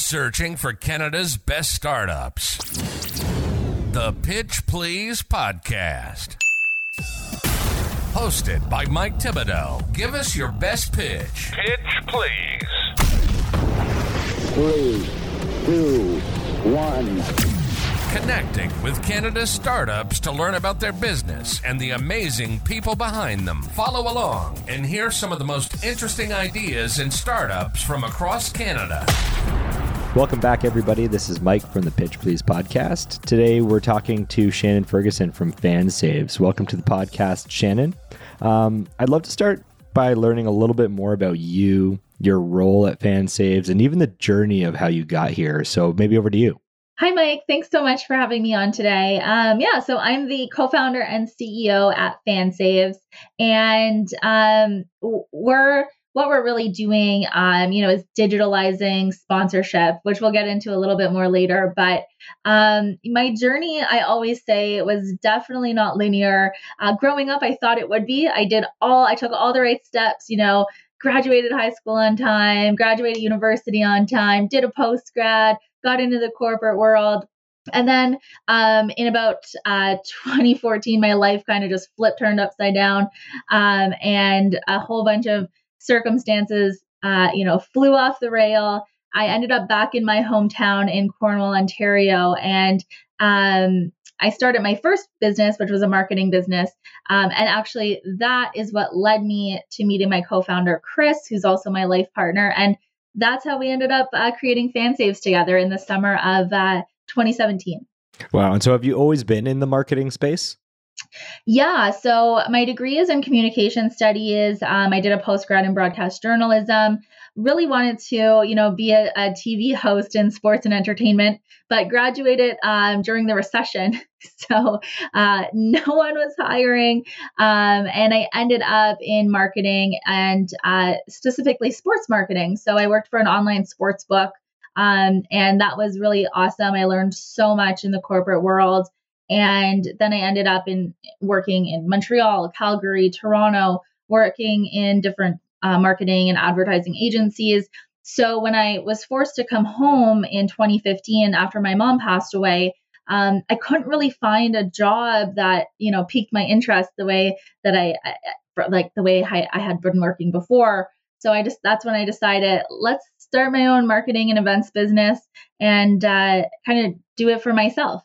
searching for Canada's best startups. The Pitch Please Podcast. Hosted by Mike Thibodeau. Give us your best pitch. Pitch Please. Three, two, one. Connecting with Canada's startups to learn about their business and the amazing people behind them. Follow along and hear some of the most interesting ideas and startups from across Canada. Welcome back, everybody. This is Mike from the Pitch Please podcast. Today, we're talking to Shannon Ferguson from FanSaves. Welcome to the podcast, Shannon. Um, I'd love to start by learning a little bit more about you, your role at FanSaves, and even the journey of how you got here. So, maybe over to you. Hi, Mike. Thanks so much for having me on today. Um, yeah, so I'm the co-founder and CEO at FanSaves, and um, we're what we're really doing, um, you know, is digitalizing sponsorship, which we'll get into a little bit more later. But um, my journey, I always say, it was definitely not linear. Uh, growing up, I thought it would be. I did all, I took all the right steps, you know, graduated high school on time, graduated university on time, did a post grad, got into the corporate world. And then um, in about uh, 2014, my life kind of just flipped, turned upside down, um, and a whole bunch of circumstances, uh, you know, flew off the rail. I ended up back in my hometown in Cornwall, Ontario, and um, I started my first business, which was a marketing business. Um, and actually, that is what led me to meeting my co founder, Chris, who's also my life partner. And that's how we ended up uh, creating FanSaves together in the summer of uh, 2017. Wow. And so have you always been in the marketing space? Yeah, so my degree is in communication studies. Um, I did a postgrad in broadcast journalism. Really wanted to, you know, be a, a TV host in sports and entertainment, but graduated um, during the recession, so uh, no one was hiring, um, and I ended up in marketing and uh, specifically sports marketing. So I worked for an online sports book, um, and that was really awesome. I learned so much in the corporate world. And then I ended up in working in Montreal, Calgary, Toronto, working in different uh, marketing and advertising agencies. So when I was forced to come home in 2015 after my mom passed away, um, I couldn't really find a job that you know piqued my interest the way that I, I like the way I, I had been working before. So I just that's when I decided let's start my own marketing and events business and uh, kind of do it for myself.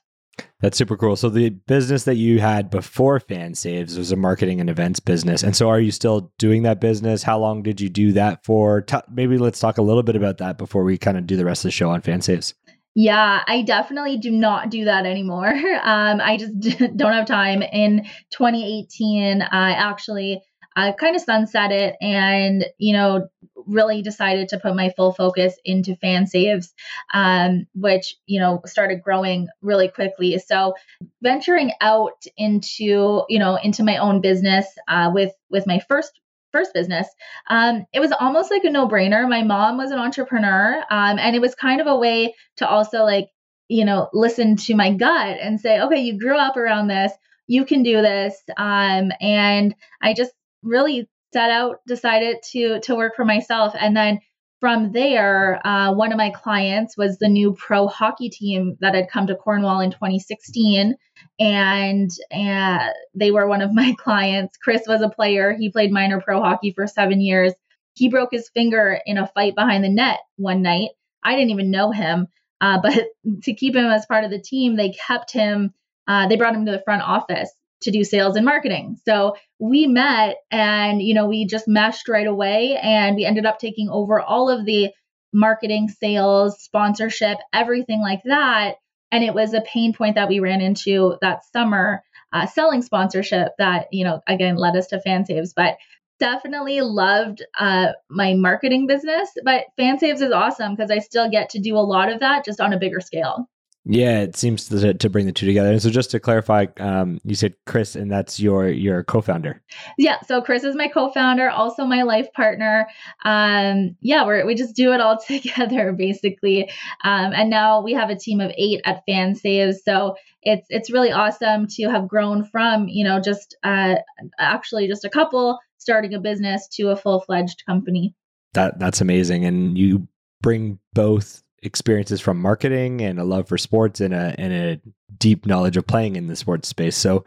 That's super cool. So the business that you had before FanSaves was a marketing and events business. And so are you still doing that business? How long did you do that for? Maybe let's talk a little bit about that before we kind of do the rest of the show on FanSaves. Yeah, I definitely do not do that anymore. Um, I just don't have time. In 2018, I actually I kind of sunset it and, you know, really decided to put my full focus into FanSaves, um, which, you know, started growing really quickly. So venturing out into, you know, into my own business uh, with, with my first first business, um, it was almost like a no brainer. My mom was an entrepreneur, um, and it was kind of a way to also like, you know, listen to my gut and say, okay, you grew up around this, you can do this. Um, and I just really set out, decided to to work for myself, and then from there, uh, one of my clients was the new pro hockey team that had come to Cornwall in 2016, and uh, they were one of my clients. Chris was a player; he played minor pro hockey for seven years. He broke his finger in a fight behind the net one night. I didn't even know him, uh, but to keep him as part of the team, they kept him. Uh, they brought him to the front office to do sales and marketing. So we met and, you know, we just meshed right away and we ended up taking over all of the marketing, sales, sponsorship, everything like that. And it was a pain point that we ran into that summer uh, selling sponsorship that, you know, again, led us to FanSaves. But definitely loved uh, my marketing business. But FanSaves is awesome because I still get to do a lot of that just on a bigger scale. Yeah, it seems to, to bring the two together. And so, just to clarify, um, you said Chris, and that's your your co-founder. Yeah, so Chris is my co-founder, also my life partner. Um, yeah, we we just do it all together basically. Um, and now we have a team of eight at FanSaves. So it's it's really awesome to have grown from you know just uh, actually just a couple starting a business to a full fledged company. That that's amazing, and you bring both experiences from marketing and a love for sports and a and a deep knowledge of playing in the sports space. So,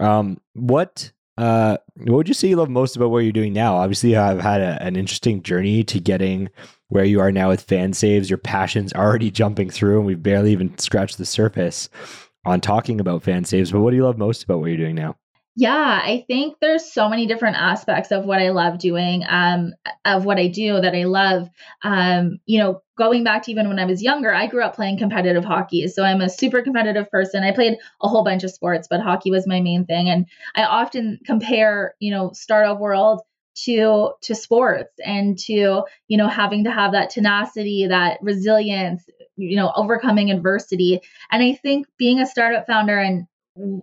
um, what uh, what would you say you love most about what you're doing now? Obviously, I've had a, an interesting journey to getting where you are now with FanSaves. Your passion's already jumping through, and we've barely even scratched the surface on talking about FanSaves. But what do you love most about what you're doing now? Yeah, I think there's so many different aspects of what I love doing, um, of what I do that I love. Um, you know, going back to even when I was younger, I grew up playing competitive hockey. So I'm a super competitive person. I played a whole bunch of sports, but hockey was my main thing. And I often compare, you know, startup world to to sports and to you know having to have that tenacity that resilience you know overcoming adversity and i think being a startup founder and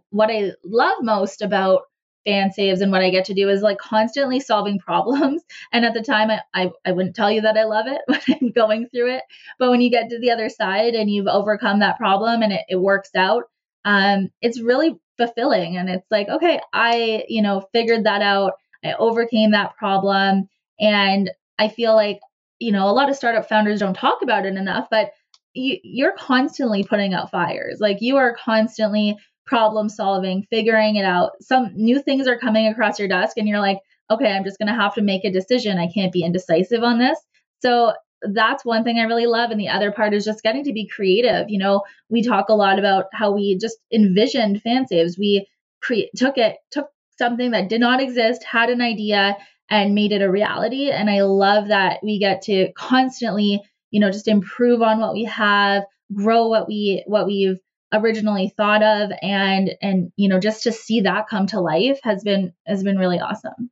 what I love most about FanSaves and what I get to do is like constantly solving problems. And at the time, I, I, I, wouldn't tell you that I love it when I'm going through it. But when you get to the other side and you've overcome that problem and it, it works out, um, it's really fulfilling. And it's like, okay, I, you know, figured that out. I overcame that problem. And I feel like, you know, a lot of startup founders don't talk about it enough, but you, you're constantly putting out fires. Like you are constantly problem solving, figuring it out. Some new things are coming across your desk, and you're like, okay, I'm just going to have to make a decision. I can't be indecisive on this. So that's one thing I really love. And the other part is just getting to be creative. You know, we talk a lot about how we just envisioned FanSaves. We cre- took it, took something that did not exist, had an idea, and made it a reality. And I love that we get to constantly, you know, just improve on what we have, grow what we what we've originally thought of and and you know just to see that come to life has been has been really awesome.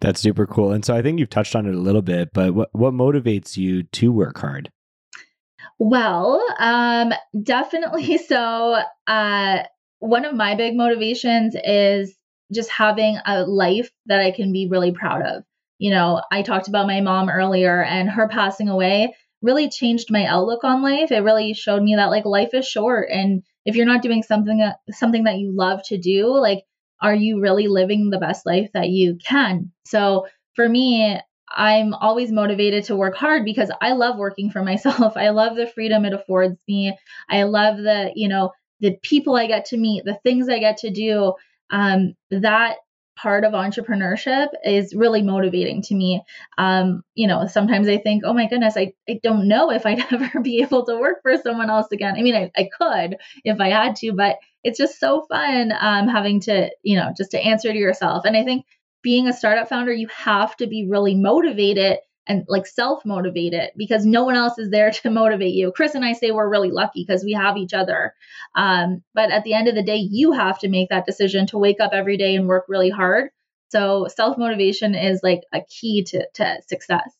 That's super cool and so i think you've touched on it a little bit but what what motivates you to work hard? Well um definitely so uh one of my big motivations is just having a life that i can be really proud of. You know i talked about my mom earlier and her passing away really changed my outlook on life. It really showed me that like life is short and if you're not doing something that, something that you love to do, like are you really living the best life that you can? So for me, I'm always motivated to work hard because I love working for myself. I love the freedom it affords me. I love the, you know, the people I get to meet, the things I get to do. Um, that part of entrepreneurship is really motivating to me. Um, you know, sometimes I think, oh my goodness, I, I don't know if I'd ever be able to work for someone else again. I mean, I, I could if I had to, but it's just so fun um, having to, you know, just to answer to yourself. And I think being a startup founder, you have to be really motivated and like self motivated because no one else is there to motivate you. Chris and I say we're really lucky because we have each other. Um, but at the end of the day, you have to make that decision to wake up every day and work really hard. So self motivation is like a key to, to success.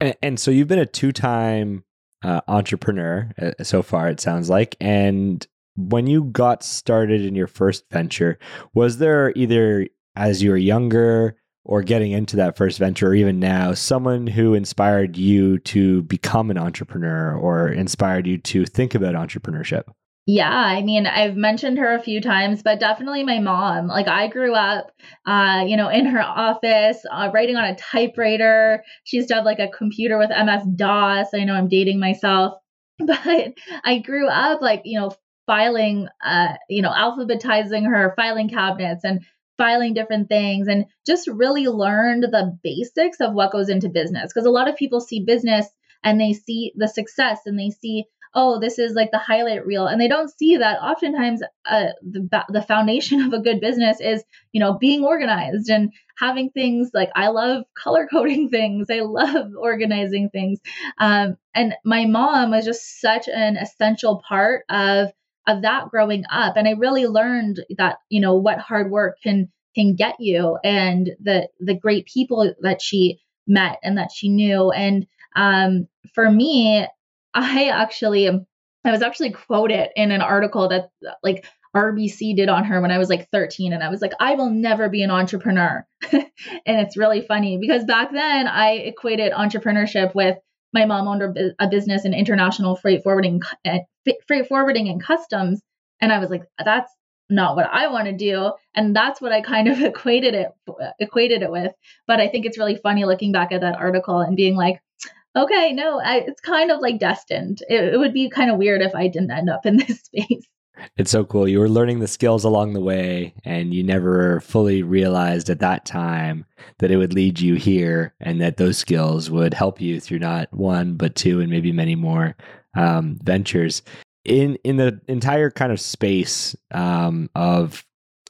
And, and so you've been a two time uh, entrepreneur uh, so far, it sounds like. And when you got started in your first venture, was there either as you were younger, or getting into that first venture or even now someone who inspired you to become an entrepreneur or inspired you to think about entrepreneurship yeah, I mean, I've mentioned her a few times, but definitely my mom. Like, I grew up, uh, you know, in her office, uh, writing on a typewriter. She used to have like a computer with MS DOS. I know I'm dating myself, but I grew up like, you know, filing, uh, you know, alphabetizing her filing cabinets and filing different things and just really learned the basics of what goes into business. Because a lot of people see business and they see the success and they see, oh, this is like the highlight reel. And they don't see that oftentimes uh, the, the foundation of a good business is, you know, being organized and having things like I love color coding things. I love organizing things. Um, and my mom was just such an essential part of of that growing up and i really learned that you know what hard work can can get you and the the great people that she met and that she knew and um, for me i actually i was actually quoted in an article that like RBC did on her when I was like 13. And I was like, I will never be an entrepreneur. and it's really funny because back then I equated entrepreneurship with my mom owned a business in international freight forwarding, eh, freight forwarding and customs, and I was like, that's not what I want to do, and that's what I kind of equated it equated it with. But I think it's really funny looking back at that article and being like, okay, no, I, it's kind of like destined. It, it would be kind of weird if I didn't end up in this space. It's so cool. You were learning the skills along the way, and you never fully realized at that time that it would lead you here and that those skills would help you through not one, but two, and maybe many more um, ventures. In, in the entire kind of space um, of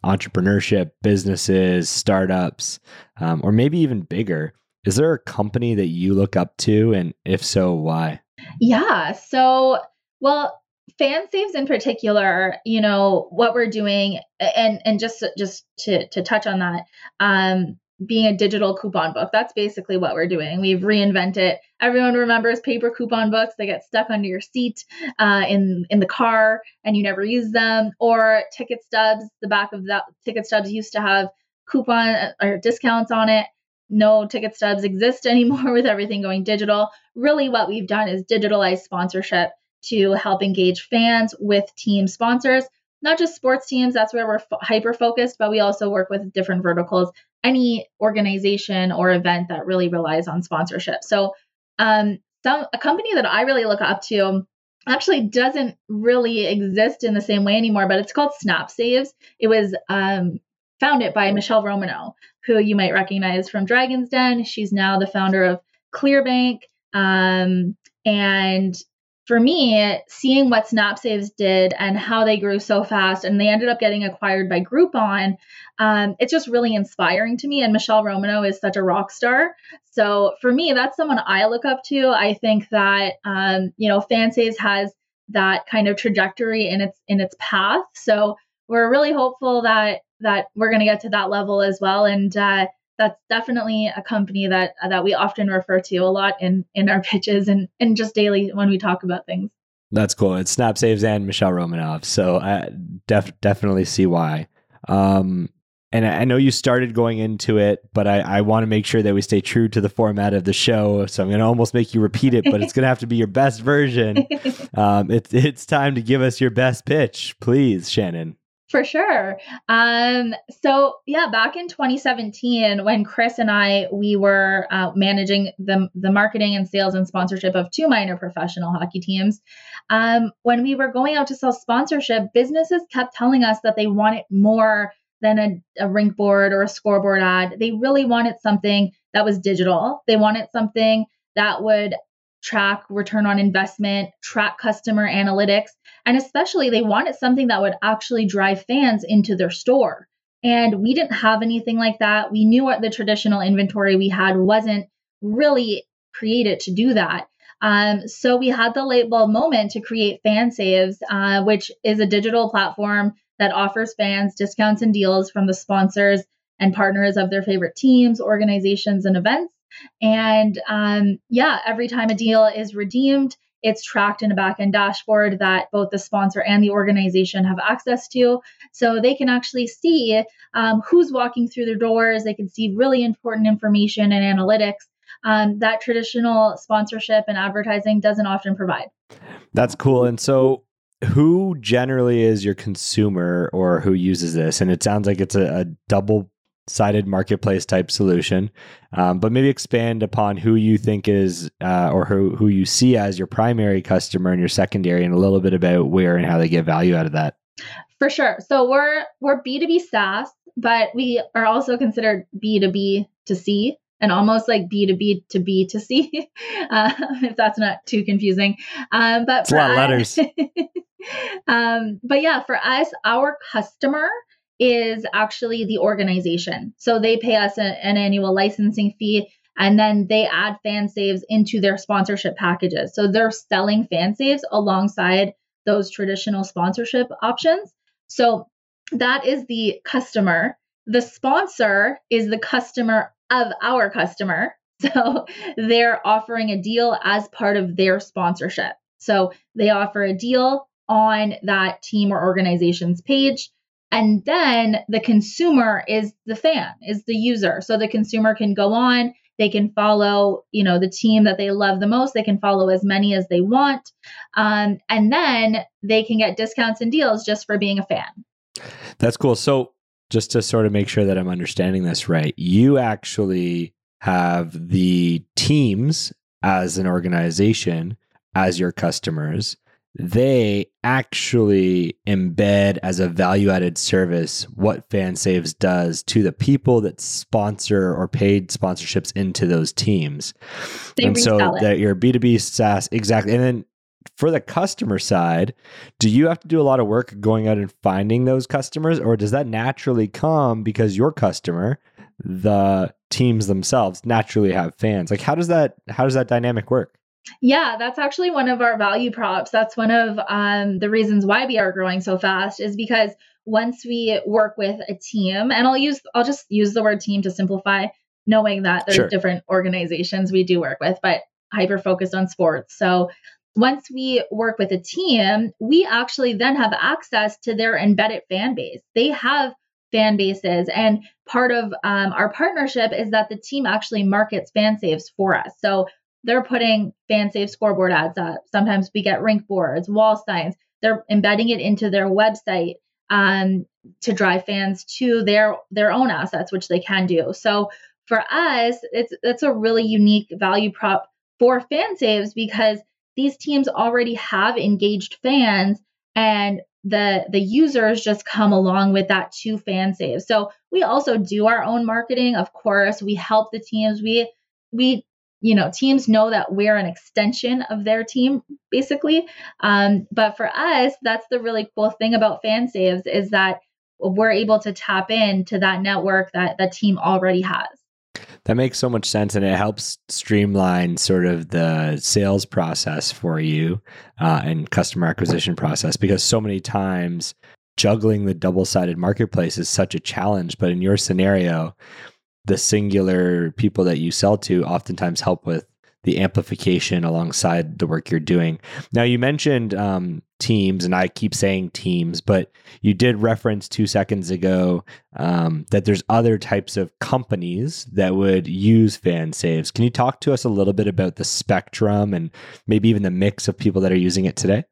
entrepreneurship, businesses, startups, um, or maybe even bigger, is there a company that you look up to? And if so, why? Yeah. So, well, FanSaves in particular, you know, what we're doing and and just just to to touch on that, um, being a digital coupon book, that's basically what we're doing. We've reinvented. Everyone remembers paper coupon books. They get stuck under your seat uh, in in the car, and you never use them. Or ticket stubs. The back of that ticket stubs used to have coupon uh, or discounts on it. No ticket stubs exist anymore with everything going digital. Really, what we've done is digitalize sponsorship to help engage fans with team sponsors, not just sports teams, that's where we're f- hyper focused, but we also work with different verticals, any organization or event that really relies on sponsorship. So, um, some a company that I really look up to actually doesn't really exist in the same way anymore, but it's called Snap Saves. It was um, founded by Michelle Romanow, who you might recognize from Dragon's Den. She's now the founder of Clearbanc. Um, and for me, seeing what SnapSaves did and how they grew so fast, and they ended up getting acquired by Groupon, um, it's just really inspiring to me. And Michelle Romanow is such a rock star. So for me, that's someone I look up to. I think that um, you know, FanSaves has that kind of trajectory in its in its path. So we're really hopeful that that we're going to get to that level as well. And uh, that's definitely a company that that we often refer to a lot in in our pitches and and just daily when we talk about things. That's cool. It's Snap Saves and Michelle Romanow, so I def- definitely see why. Um, and I know you started going into it, but I, I want to make sure that we stay true to the format of the show. So I'm going to almost make you repeat it, but it's going to have to be your best version. Um, it's it's time to give us your best pitch, please, Shannon. For sure. Um, so yeah, back in 2017, when Chris and I we were uh, managing the the marketing and sales and sponsorship of two minor professional hockey teams, um, when we were going out to sell sponsorship, businesses kept telling us that they wanted more than a, a rink board or a scoreboard ad. They really wanted something that was digital. They wanted something that would track return on investment, track customer analytics, and especially they wanted something that would actually drive fans into their store. And we didn't have anything like that. We knew what the traditional inventory we had wasn't really created to do that. Um, so we had the light bulb moment to create FanSaves, uh, which is a digital platform that offers fans discounts and deals from the sponsors and partners of their favorite teams, organizations, and events. And um, yeah, every time a deal is redeemed, it's tracked in a backend dashboard that both the sponsor and the organization have access to. So they can actually see um, who's walking through their doors. They can see really important information and analytics um, that traditional sponsorship and advertising doesn't often provide. That's cool. And so, who generally is your consumer or who uses this? And it sounds like it's a, a double sided marketplace type solution. Um, but maybe expand upon who you think is uh, or who, who you see as your primary customer and your secondary, and a little bit about where and how they get value out of that. For sure. So we're we're B two B SaaS, but we are also considered B two B to C and almost like B to B to B to C, uh, if that's not too confusing. Um, but it's a lot of letters. um, but yeah, for us, our customer is actually the organization. So they pay us a, an annual licensing fee and then they add FanSaves into their sponsorship packages. So they're selling FanSaves alongside those traditional sponsorship options. So that is the customer. The sponsor is the customer of our customer. So they're offering a deal as part of their sponsorship. So they offer a deal on that team or organization's page. And then the consumer is the fan, is the user. So the consumer can go on, they can follow, you know, the team that they love the most. They can follow as many as they want. Um, and then they can get discounts and deals just for being a fan. That's cool. So just to sort of make sure that I'm understanding this right, you actually have the teams as an organization, as your customers, they actually embed as a value added service what FanSaves does to the people that sponsor or paid sponsorships into those teams. They and so it. that your B2B SaaS, exactly. And then for the customer side, do you have to do a lot of work going out and finding those customers, or does that naturally come because your customer, the teams themselves, naturally have fans? Like how does that how does that dynamic work? Yeah, that's actually one of our value props. That's one of um, the reasons why we are growing so fast is because once we work with a team, and I'll use I'll just use the word team to simplify, knowing that there's Sure. different organizations we do work with, but hyper focused on sports. So once we work with a team, we actually then have access to their embedded fan base. They have fan bases, and part of um, our partnership is that the team actually markets FanSaves for us. So they're putting fan scoreboard ads up. Sometimes we get rink boards, wall signs. They're embedding it into their website um, to drive fans to their their own assets, which they can do. So for us, it's it's a really unique value prop for FanSaves because these teams already have engaged fans and the the users just come along with that to fan save. So we also do our own marketing. Of course, we help the teams. We we you know teams know that we're an extension of their team basically um, but for us that's the really cool thing about FanSaves is that we're able to tap into that network that the team already has That makes so much sense, and it helps streamline sort of the sales process for you uh, and customer acquisition process because so many times juggling the double sided marketplace is such a challenge. But in your scenario, the singular people that you sell to oftentimes help with the amplification alongside the work you're doing. Now, you mentioned um, teams, and I keep saying teams, but you did reference two seconds ago um, that there's other types of companies that would use FanSaves. Can you talk to us a little bit about the spectrum and maybe even the mix of people that are using it today?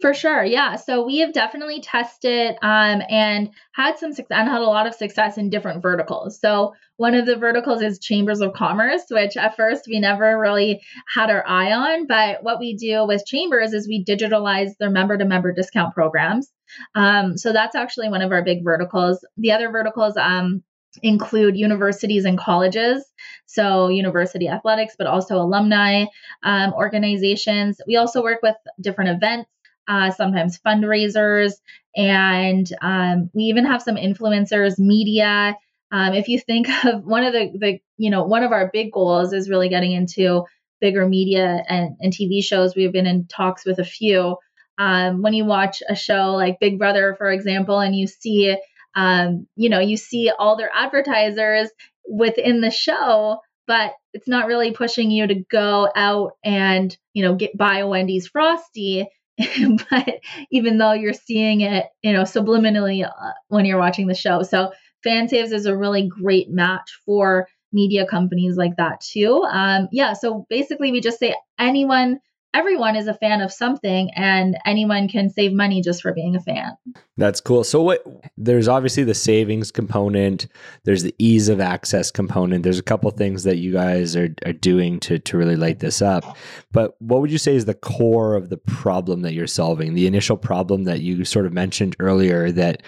For sure, yeah. So we have definitely tested um, and had some success and had a lot of success in different verticals. So one of the verticals is chambers of commerce, which at first we never really had our eye on. But what we do with chambers is we digitalize their member-to-member discount programs. Um, so that's actually one of our big verticals. The other verticals um, include universities and colleges, so university athletics, but also alumni um, organizations. We also work with different events uh, sometimes fundraisers, and um, we even have some influencers, media. Um, if you think of one of the, the, you know, one of our big goals is really getting into bigger media and, and TV shows. We've been in talks with a few. Um, when you watch a show like Big Brother, for example, and you see, um, you know, you see all their advertisers within the show, but it's not really pushing you to go out and, you know, get buy a Wendy's Frosty. but even though you're seeing it, you know, subliminally uh, when you're watching the show. So FanSaves is a really great match for media companies like that too. Um, yeah. So basically, we just say anyone, everyone is a fan of something, and anyone can save money just for being a fan. That's cool. So what there's obviously the savings component, there's the ease of access component. There's a couple things that you guys are, are doing to to really light this up. But what would you say is the core of the problem that you're solving? The initial problem that you sort of mentioned earlier that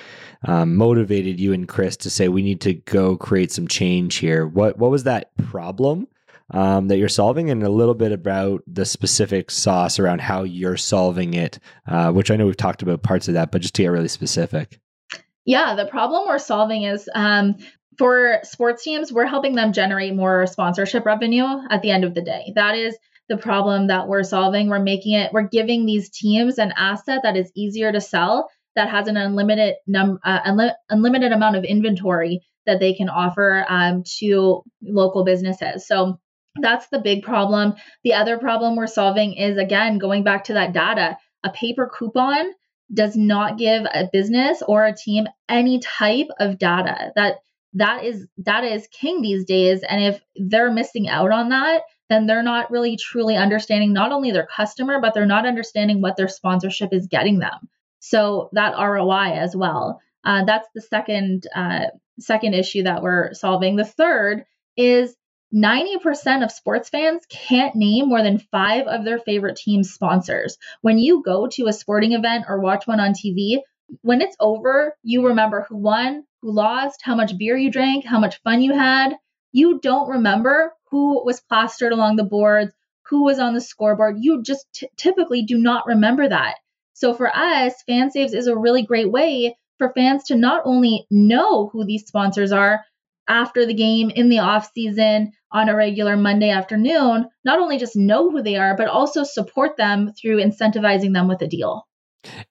um, motivated you and Chris to say we need to go create some change here. What what was that problem? Um, that you're solving and a little bit about the specific sauce around how you're solving it, uh, which I know we've talked about parts of that, but just to get really specific. Yeah, the problem we're solving is um, for sports teams, we're helping them generate more sponsorship revenue at the end of the day. That is the problem that we're solving. We're making it, we're giving these teams an asset that is easier to sell, that has an unlimited num, uh, unli- unlimited amount of inventory that they can offer um, to local businesses. So that's the big problem. The other problem we're solving is again going back to that data. A paper coupon does not give a business or a team any type of data. That that is data is king these days and if they're missing out on that, then they're not really truly understanding not only their customer but they're not understanding what their sponsorship is getting them. So that ROI as well. Uh, that's the second uh, second issue that we're solving. The third is 90% of sports fans can't name more than five of their favorite team's sponsors. When you go to a sporting event or watch one on TV, when it's over, you remember who won, who lost, how much beer you drank, how much fun you had. You don't remember who was plastered along the boards, who was on the scoreboard. You just t- typically do not remember that. So for us, FanSaves is a really great way for fans to not only know who these sponsors are after the game in the off season on a regular Monday afternoon, not only just know who they are, but also support them through incentivizing them with a deal.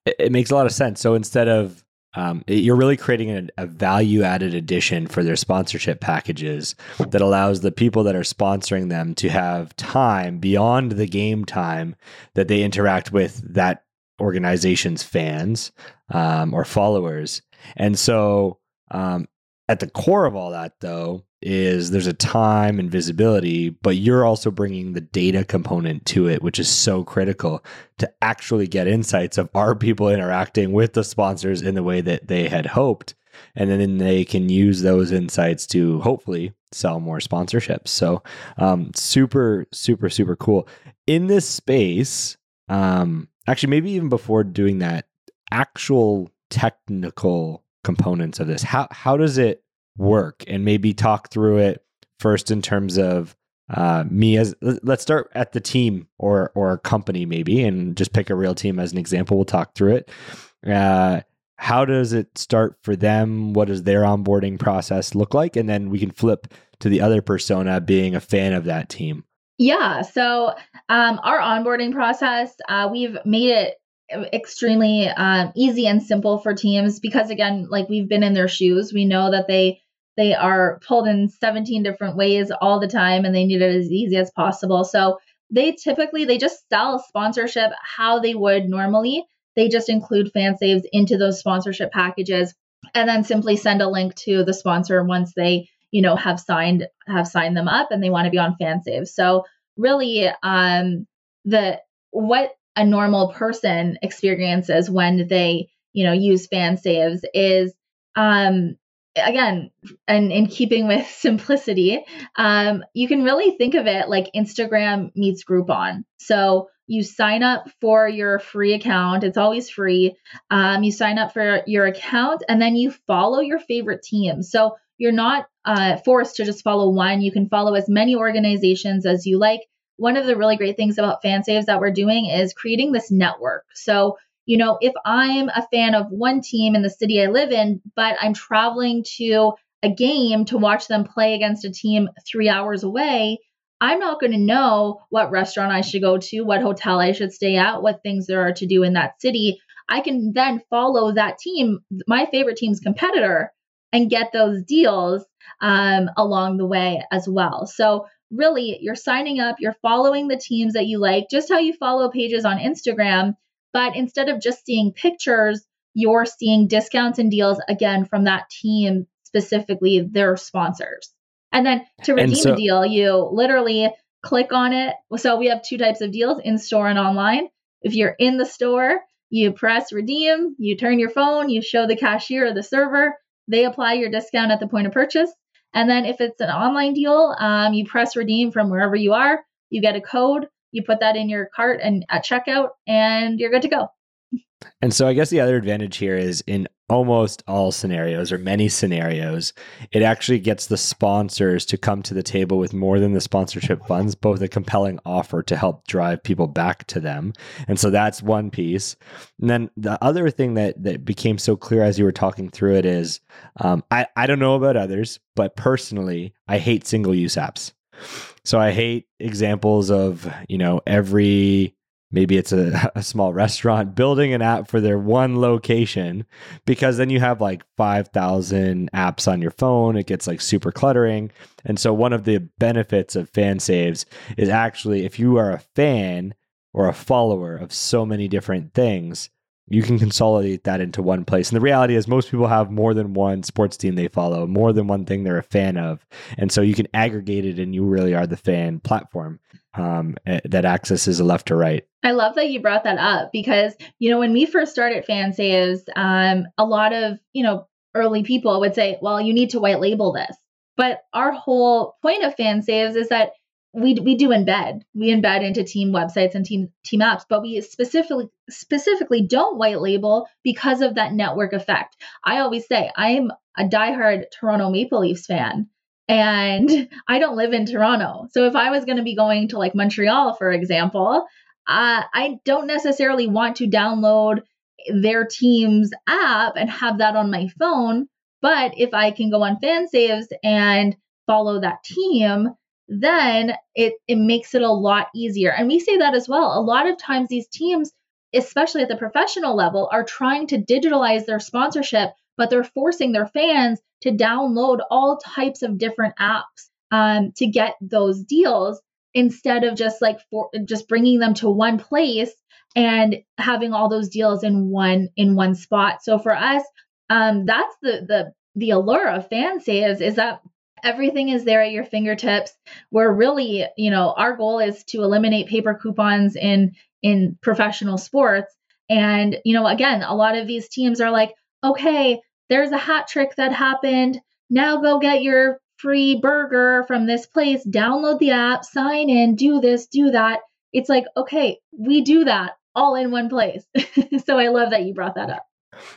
It, it makes a lot of sense. So instead of um, you're really creating a, a value added addition for their sponsorship packages that allows the people that are sponsoring them to have time beyond the game time that they interact with that organization's fans um, or followers. And so, um, at the core of all that, though, is there's a time and visibility, but you're also bringing the data component to it, which is so critical to actually get insights of are people interacting with the sponsors in the way that they had hoped. And then they can use those insights to hopefully sell more sponsorships. So, um, super, super, super cool. In this space, um, actually, maybe even before doing that, actual technical components of this, how, how does it work? And maybe talk through it first in terms of uh, me as let's start at the team or or company maybe and just pick a real team as an example. We'll talk through it. Uh, how does it start for them? What does their onboarding process look like? And then we can flip to the other persona being a fan of that team. Yeah so um, our onboarding process uh, we've made it extremely um, easy and simple for teams because again like we've been in their shoes we know that they they are pulled in 17 different ways all the time and they need it as easy as possible. So they typically they just sell sponsorship how they would normally. They just include FanSaves into those sponsorship packages and then simply send a link to the sponsor once they, you know, have signed have signed them up and they want to be on FanSaves. So really um the what a normal person experiences when they, you know, use FanSaves is um again, and in keeping with simplicity, um, you can really think of it like Instagram meets Groupon. So you sign up for your free account. It's always free. Um, you sign up for your account and then you follow your favorite team. So you're not uh, forced to just follow one. You can follow as many organizations as you like. One of the really great things about FanSaves that we're doing is creating this network. So you know, if I'm a fan of one team in the city I live in, but I'm traveling to a game to watch them play against a team three hours away, I'm not going to know what restaurant I should go to, what hotel I should stay at, what things there are to do in that city. I can then follow that team, my favorite team's competitor, and get those deals um, along the way as well. So, really, you're signing up, you're following the teams that you like, just how you follow pages on Instagram. But instead of just seeing pictures, you're seeing discounts and deals again from that team, specifically their sponsors. And then to redeem so- a deal, you literally click on it. So we have two types of deals in store and online. If you're in the store, you press redeem, you turn your phone, you show the cashier or the server, they apply your discount at the point of purchase. And then if it's an online deal, um, you press redeem from wherever you are, you get a code, you put that in your cart and at checkout, and you're good to go. And so I guess the other advantage here is in almost all scenarios or many scenarios, it actually gets the sponsors to come to the table with more than the sponsorship funds, both a compelling offer to help drive people back to them. And so that's one piece. And then the other thing that that became so clear as you were talking through it is um, I, I don't know about others, but personally, I hate single use apps. So I hate examples of, you know, every maybe it's a, a, small restaurant building an app for their one location because then you have like 5000 apps on your phone it gets like super cluttering and so one of the benefits of FanSaves is actually if you are a fan or a follower of so many different things you can consolidate that into one place. And the reality is, most people have more than one sports team they follow, more than one thing they're a fan of. And so you can aggregate it, and you really are the fan platform um, eh, that accesses a left to right. I love that you brought that up because, you know, when we first started FanSaves, um, a lot of, you know, early people would say, well, you need to white label this. But our whole point of FanSaves is that we we do embed we embed into team websites and team team apps but we specifically specifically don't white label because of that network effect i always say i'm a diehard toronto maple leafs fan and i don't live in toronto so if i was going to be going to like montreal for example uh, i don't necessarily want to download their team's app and have that on my phone but if i can go on FanSaves and follow that team then it, it makes it a lot easier. And we say that as well. A lot of times, these teams, especially at the professional level, are trying to digitalize their sponsorship, but they're forcing their fans to download all types of different apps um, to get those deals instead of just like for just bringing them to one place and having all those deals in one in one spot. So for us, um, that's the the the allure of FanSaves is that everything is there at your fingertips we're really you know our goal is to eliminate paper coupons in in professional sports and you know again a lot of these teams are like okay there's a hat trick that happened. Now go get your free burger from this place. Download the app sign in do this do that. It's like okay we do that all in one place. So i love that you brought that up.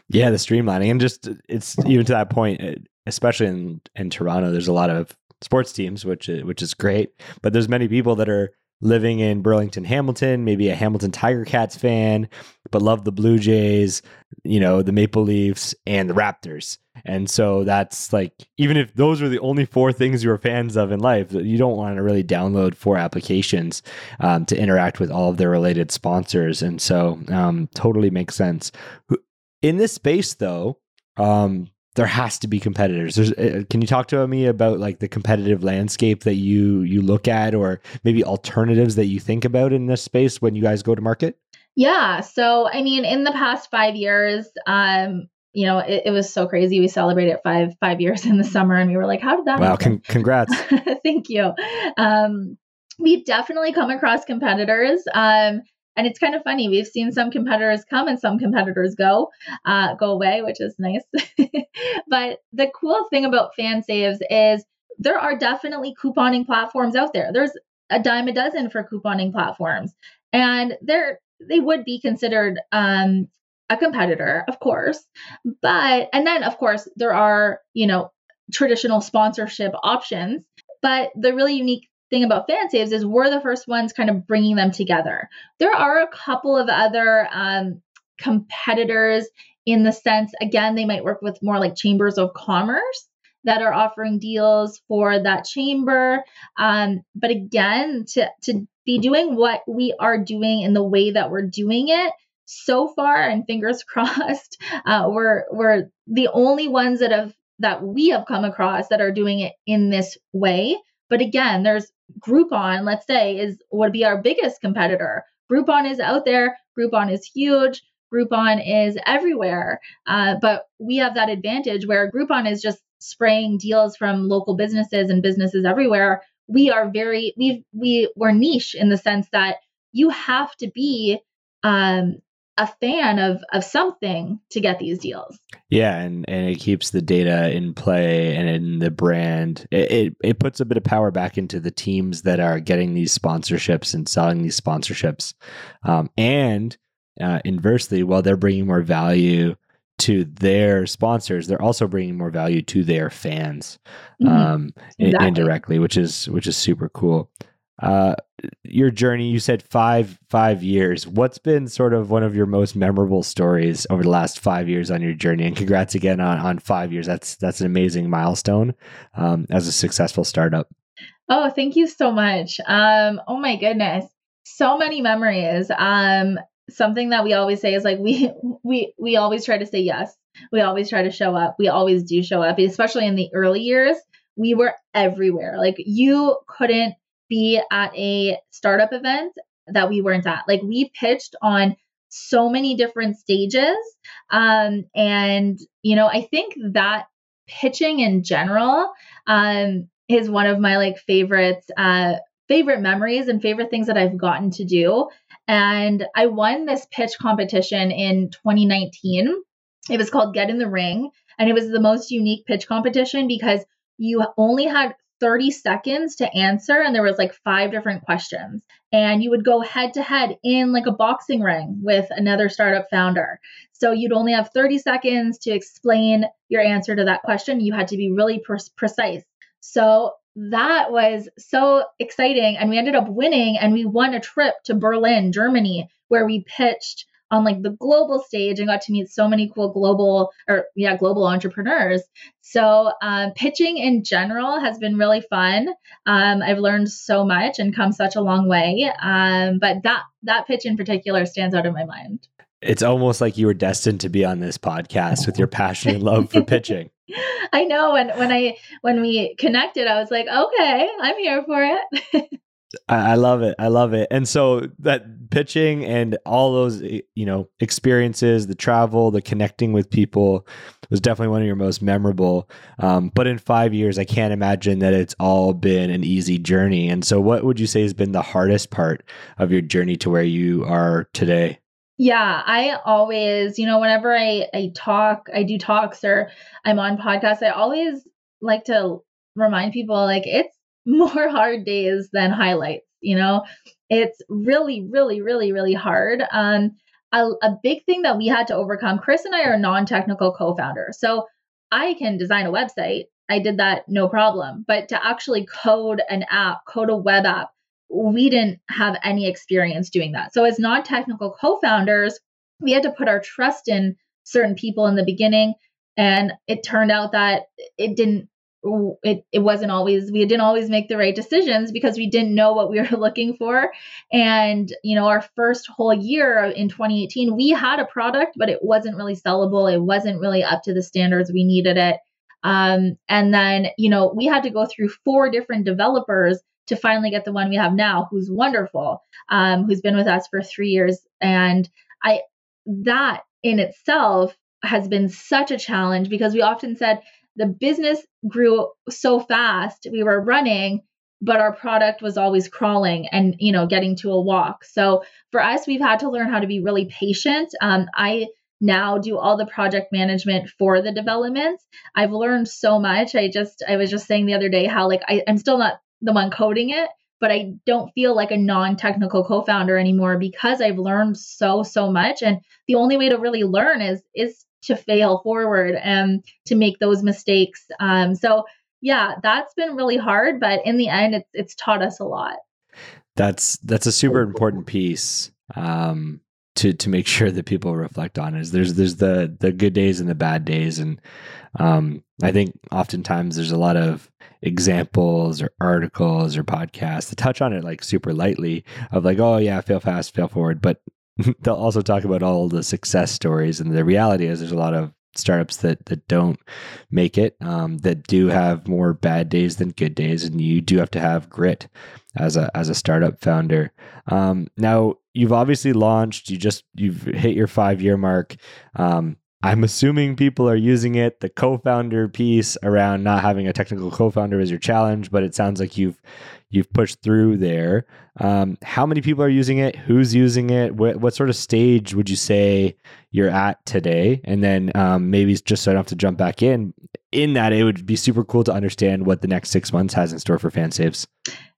Yeah the streamlining and just it's even to that point eh, especially in in Toronto, there's a lot of sports teams, which eh, which is great. But there's many people that are living in Burlington, Hamilton, maybe a Hamilton Tiger Cats fan, but love the Blue Jays, you know, the Maple Leafs and the Raptors. And so that's like, even if those are the only four things you're fans of in life, you don't want to really download four applications um, to interact with all of their related sponsors. And so um, totally makes sense. In this space, though, um, there has to be competitors. There's, uh, can you talk to me about like the competitive landscape that you you look at, or maybe alternatives that you think about in this space when you guys go to market? Yeah. So I mean, in the past five years, um, you know, it, it was so crazy. We celebrated five five years in the summer, and we were like, "How did that?" Wow! Con- congrats. Thank you. Um, we've definitely come across competitors. Um, and it's kind of funny. We've seen some competitors come and some competitors go, uh, go away, which is nice. but the cool thing about FanSaves is there are definitely couponing platforms out there. There's a dime a dozen for couponing platforms, and they're they would be considered um, a competitor, of course. But and then of course there are you know traditional sponsorship options. But the really unique thing about FanSaves is we're the first ones kind of bringing them together. There are a couple of other um, competitors in the sense, again, they might work with more like chambers of commerce that are offering deals for that chamber. Um, but again, to, to be doing what we are doing in the way that we're doing it, so far, and fingers crossed, uh, we're we're the only ones that have that we have come across that are doing it in this way. But again, there's Groupon, let's say, is would be our biggest competitor. Groupon is out there. Groupon is huge. Groupon is everywhere. Uh, but we have that advantage where Groupon is just spraying deals from local businesses and businesses everywhere. We are very we we we're niche in the sense that you have to be um, a fan of of something to get these deals. Yeah, and and it keeps the data in play and in the brand. It, it, it puts a bit of power back into the teams that are getting these sponsorships and selling these sponsorships, um, and uh, inversely, while they're bringing more value to their sponsors, they're also bringing more value to their fans mm-hmm. um, exactly. indirectly, which is which is super cool uh, your journey you said five five years. What's been sort of one of your most memorable stories over the last five years on your journey? And congrats again on, on five years. That's that's an amazing milestone um, as a successful startup. Oh thank you so much. Um, oh my goodness. So many memories. Um, something that we always say is like we we we always try to say yes. We always try to show up. We always do show up especially in the early years. We were everywhere. Like you couldn't be at a startup event that we weren't at. Like we pitched on so many different stages. Um, and, you know, I think that pitching in general um, is one of my like favorites, uh, favorite memories and favorite things that I've gotten to do. And I won this pitch competition in 2019. It was called Get in the Ring. And it was the most unique pitch competition because you only had 30 seconds to answer and there was like five different questions. And you would go head to head in like a boxing ring with another startup founder. So you'd only have 30 seconds to explain your answer to that question. You had to be really pre- precise. So that was so exciting and we ended up winning and we won a trip to berlin germany where we pitched on like the global stage and got to meet so many cool global or yeah global entrepreneurs. So um, pitching in general has been really fun. Um, i've learned so much and come such a long way. Um, but that that pitch in particular stands out in my mind. It's almost like you were destined to be on this podcast with your passion and love for pitching. I know. When when i when we connected i was like okay i'm here for it I, love it. I love it. And so that pitching and all those, eh, you know, experiences, the travel, the connecting with people was definitely one of your most memorable. Um, but in five years, I can't imagine that it's all been an easy journey. And so, what would you say has been the hardest part of your journey to where you are today? Yeah, I always, you know, whenever I, I talk, I do talks or I'm on podcasts, I always like to remind people like it's more hard days than highlights you know? It's really really really really hard. Um a, a big thing that we had to overcome chris and i are non-technical co-founders so i can design a website. I did that no problem. But to actually code an app code a web app we didn't have any experience doing that. So as non-technical co-founders we had to put our trust in certain people in the beginning and it turned out that it didn't it, it wasn't always we didn't always make the right decisions because we didn't know what we were looking for. And you know our first whole year in 2018 we had a product but it wasn't really sellable. It wasn't really up to the standards we needed it. Um, and then you know we had to go through four different developers to finally get the one we have now who's wonderful um, who's been with us for three years. And i that in itself has been such a challenge because we often said the business grew so fast. We were running, but our product was always crawling and, you know, getting to a walk. So for us, we've had to learn how to be really patient. Um, I now do all the project management for the developments. I've learned so much. I just, I was just saying the other day how like I, I'm still not the one coding it, but I don't feel like a non technical co founder anymore because I've learned so, so much. And the only way to really learn is, is to fail forward and to make those mistakes. Um, so yeah, that's been really hard, but in the end, it's it's taught us a lot. That's that's a super important piece um, to to make sure that people reflect on. Is there's there's the the good days and the bad days, and um, I think oftentimes there's a lot of examples or articles or podcasts that touch on it like super lightly of like oh yeah fail fast fail forward but they'll also talk about all the success stories and the reality is there's a lot of startups that that don't make it um, that do have more bad days than good days and you do have to have grit as a as a startup founder. Um, now you've obviously launched you just you've hit your five year mark. Um, I'm assuming people are using it. The co-founder piece around not having a technical co-founder is your challenge, but it sounds like you've you've pushed through there. Um, how many people are using it? Who's using it? What, what, sort of stage would you say you're at today? And then um, maybe just so I don't have to jump back in. In that, it would be super cool to understand what the next six months has in store for FanSaves.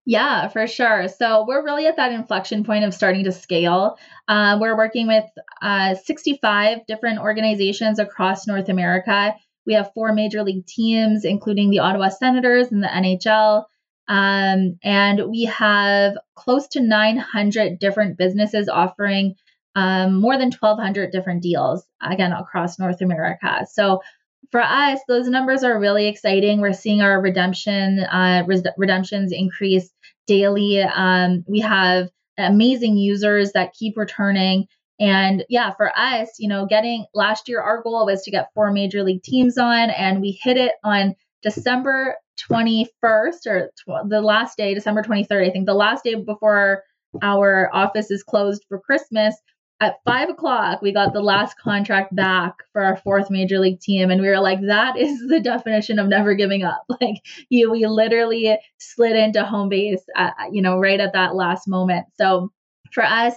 Yeah, for sure. So we're really at that inflection point of starting to scale. Uh, we're working with uh, 65 different organizations across North America. We have four major league teams, including the Ottawa Senators and the NHL. Um, and we have close to 900 different businesses offering um, more than 1,200 different deals, again, across North America. So for us, those numbers are really exciting. We're seeing our redemption uh, res- redemptions increase daily. Um, we have amazing users that keep returning. And yeah, for us, you know, getting last year, our goal was to get four major league teams on, and we hit it on December 21st or tw- the last day, December 23rd, I think, the last day before our office is closed for Christmas. At five o'clock, we got the last contract back for our fourth major league team, and we were like, "That is the definition of never giving up." Like, you, we literally slid into home base, at, you know, right at that last moment. So, for us,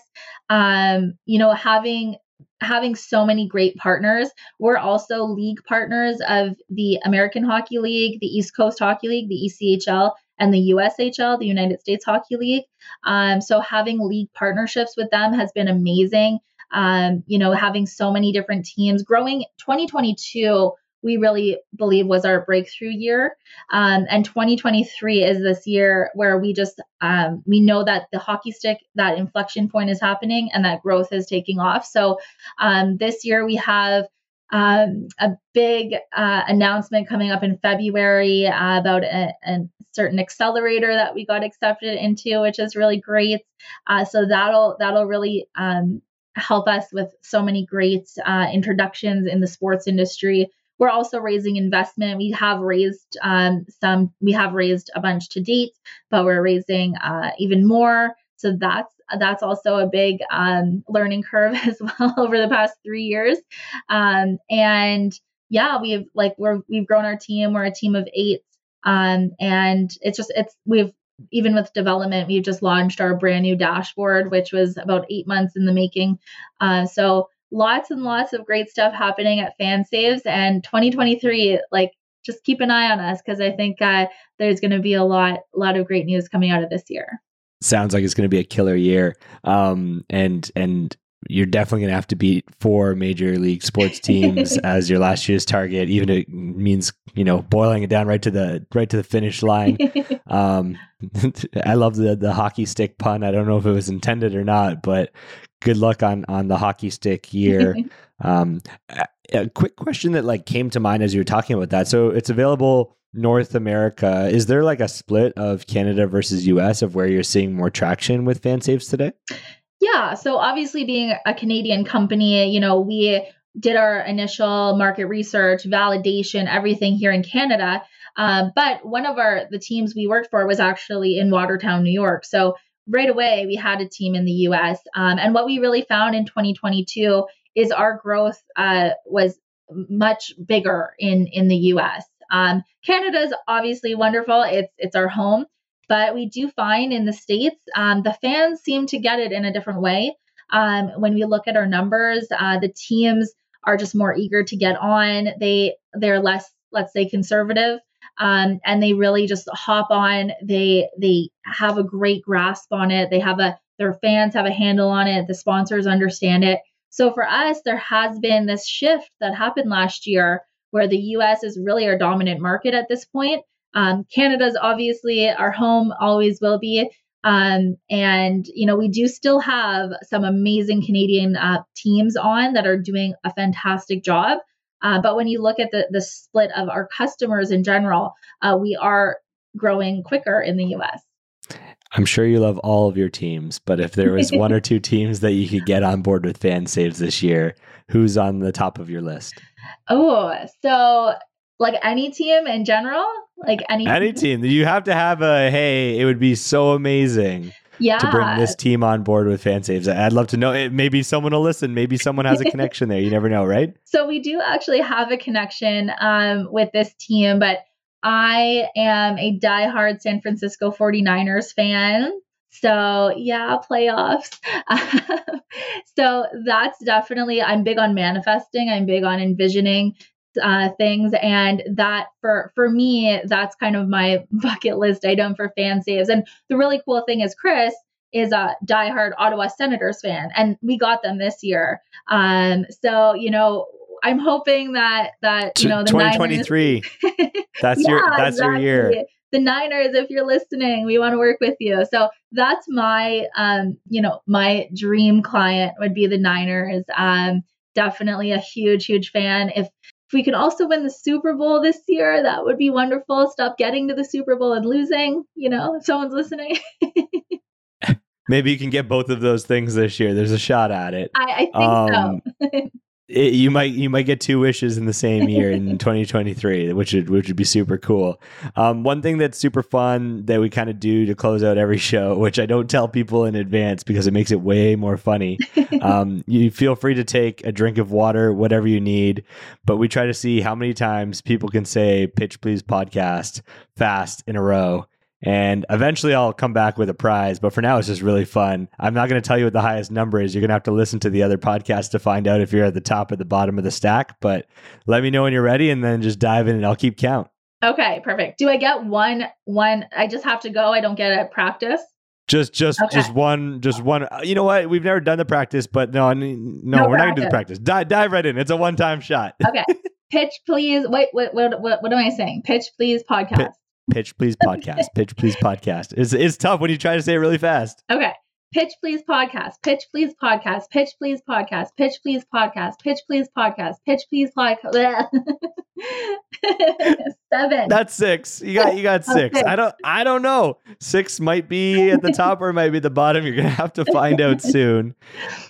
um, you know, having having so many great partners. We're also league partners of the American Hockey League, the East Coast Hockey League, the ECHL, and the USHL, the United States Hockey League. Um, so having league partnerships with them has been amazing. Um, you know, having so many different teams growing 2022 we really believe was our breakthrough year. Um, and 2023 is this year where we just um, we know that the hockey stick that inflection point is happening and that growth is taking off. So um, this year we have um, a big uh, announcement coming up in February uh, about a, a, certain accelerator that we got accepted into, which is really great. Uh, so that'll that'll really um, help us with so many great uh, introductions in the sports industry. We're also raising investment. We have raised um, some. We have raised a bunch to date, but we're raising uh, even more. So that's that's also a big um, learning curve as well over the past three years. Um, and yeah, we've like we're we've grown our team. We're a team of eight, um, and it's just it's we've even with development, we've just launched our brand new dashboard, which was about eight months in the making. Uh, so lots and lots of great stuff happening at FanSaves, and 2023, like just keep an eye on us because I think uh, there's going to be a lot, a lot of great news coming out of this year sounds like it's going to be a killer year. Um, and and you're definitely going to have to beat four major league sports teams as your last year's target, even if it means you know boiling it down right to the right to the finish line. um, I love the the hockey stick pun. I don't know if it was intended or not, but good luck on on the hockey stick year. um, a, a quick question that like came to mind as you were talking about that. So it's available North America, is there like a split of Canada versus US of where you're seeing more traction with FanSaves today? Yeah. So obviously being a Canadian company, you know, we did our initial market research, validation, everything here in Canada. Uh, but one of our the teams we worked for was actually in Watertown, New York. So right away we had a team in the U.S. Um, and what we really found in 2022 is our growth uh, was much bigger in in the U.S. Um, Canada is obviously wonderful. It's it's our home, but we do find in the states um, the fans seem to get it in a different way. Um, when we look at our numbers, uh, the teams are just more eager to get on. They they're less, let's say, conservative, um, and they really just hop on. They they have a great grasp on it. They have a their fans have a handle on it. The sponsors understand it. So for us, there has been this shift that happened last year where the US is really our dominant market at this point. Um, Canada's obviously our home, always will be. Um, and, you know, we do still have some amazing Canadian uh, teams on that are doing a fantastic job. Uh, but when you look at the, the split of our customers in general, uh, we are growing quicker in the US. I'm sure you love all of your teams, but if there was one or two teams that you could get on board with FanSaves this year, who's on the top of your list? Oh, so like any team in general, like any any team. You have to have a hey. It would be so amazing. Yeah. To bring this team on board with FanSaves. I'd love to know. It, maybe someone will listen. Maybe someone has a connection there. You never know, right? So we do actually have a connection um, with this team, but I am a diehard San Francisco 49ers fan. So, yeah, playoffs. so, that's definitely, I'm big on manifesting, I'm big on envisioning uh, things. And that for for me that's kind of my bucket list item for FanSaves. And the really cool thing is chris is a diehard ottawa senators fan and we got them this year. Um so you know i'm hoping that that you know the 2023 that's yeah, your that's exactly. your year the Niners, if you're listening, we want to work with you. So that's my, um, you know, my dream client would be the Niners. Um, definitely a huge, huge fan. If if we can also win the Super Bowl this year, that would be wonderful. Stop getting to the Super Bowl and losing. You know, if someone's listening. Maybe you can get both of those things this year. There's a shot at it. I, I think um, so. it, you might you might get two wishes in the same year in 2023, which would which would be super cool. Um, one thing that's super fun that we kind of do to close out every show, which I don't tell people in advance because it makes it way more funny. um, you feel free to take a drink of water, whatever you need, but we try to see how many times people can say "pitch please podcast" fast in a row. And eventually I'll come back with a prize, but for now it's just really fun. I'm not going to tell you what the highest number is. You're going to have to listen to the other podcast to find out if you're at the top or the bottom of the stack. But let me know when you're ready and then just dive in and I'll keep count. Okay, perfect. Do I get one one I just have to go. I don't get a practice. Just, just, Okay. just one, just one. uh, You know what? We've never done the practice, but no, no, No we're not gonna do the practice. practice. Dive, dive right in. It's a one-time shot. Okay. Pitch please. Wait, what what what, what am I saying? Pitch please podcast. Pitch please podcast. Pitch please podcast. It's it's tough when you try to say it really fast. Okay. Pitch please podcast. Pitch please podcast. Pitch please podcast. Pitch please podcast. Pitch please podcast. Pitch please podcast. Seven. That's six. You got you got six. I don't I don't know. Six might be at the top or it might be the bottom. You're gonna have to find out soon.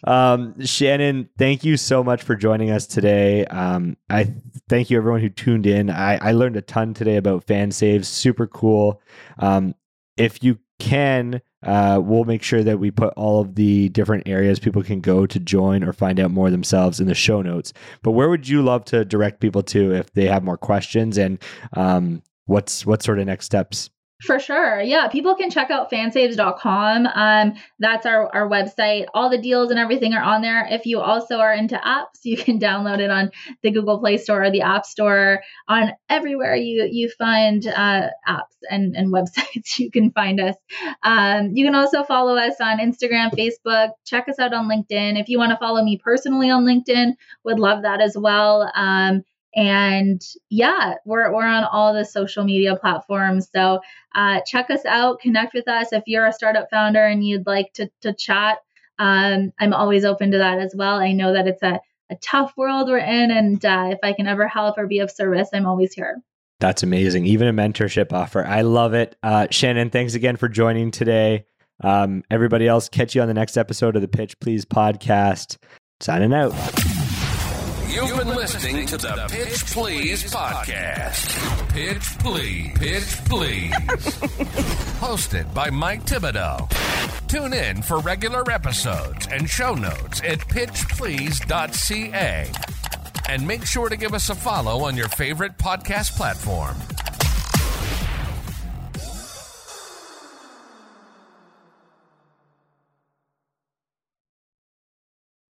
Um, Shannon, thank you so much for joining us today. Um, I thank you everyone who tuned in. I, I learned a ton today about FanSaves. Super cool. Um, if you can, uh, we'll make sure that we put all of the different areas people can go to join or find out more themselves in the show notes. But where would you love to direct people to if they have more questions and um, what's what sort of next steps? For sure. Yeah. People can check out fansaves.com. Um, that's our, our website. All the deals and everything are on there. If you also are into apps, you can download it on the Google Play Store or the App Store. On everywhere you you find uh, apps and, and websites, you can find us. Um, you can also follow us on Instagram, Facebook. Check us out on LinkedIn. If you want to follow me personally on LinkedIn, would love that as well. Um, and yeah, we're, we're on all the social media platforms. So uh, check us out, connect with us. If you're a startup founder and you'd like to, to chat, um, I'm always open to that as well. I know that it's a, a tough world we're in, and uh, if I can ever help or be of service, I'm always here. That's amazing. Even a mentorship offer. I love it. Uh, Shannon, thanks again for joining today. Um, everybody else, catch you on the next episode of the Pitch Please podcast. Signing out. You've been listening to the Pitch Please podcast. Pitch Please. Pitch Please. Hosted by Mike Thibodeau. Tune in for regular episodes and show notes at pitchplease.ca. And make sure to give us a follow on your favorite podcast platform.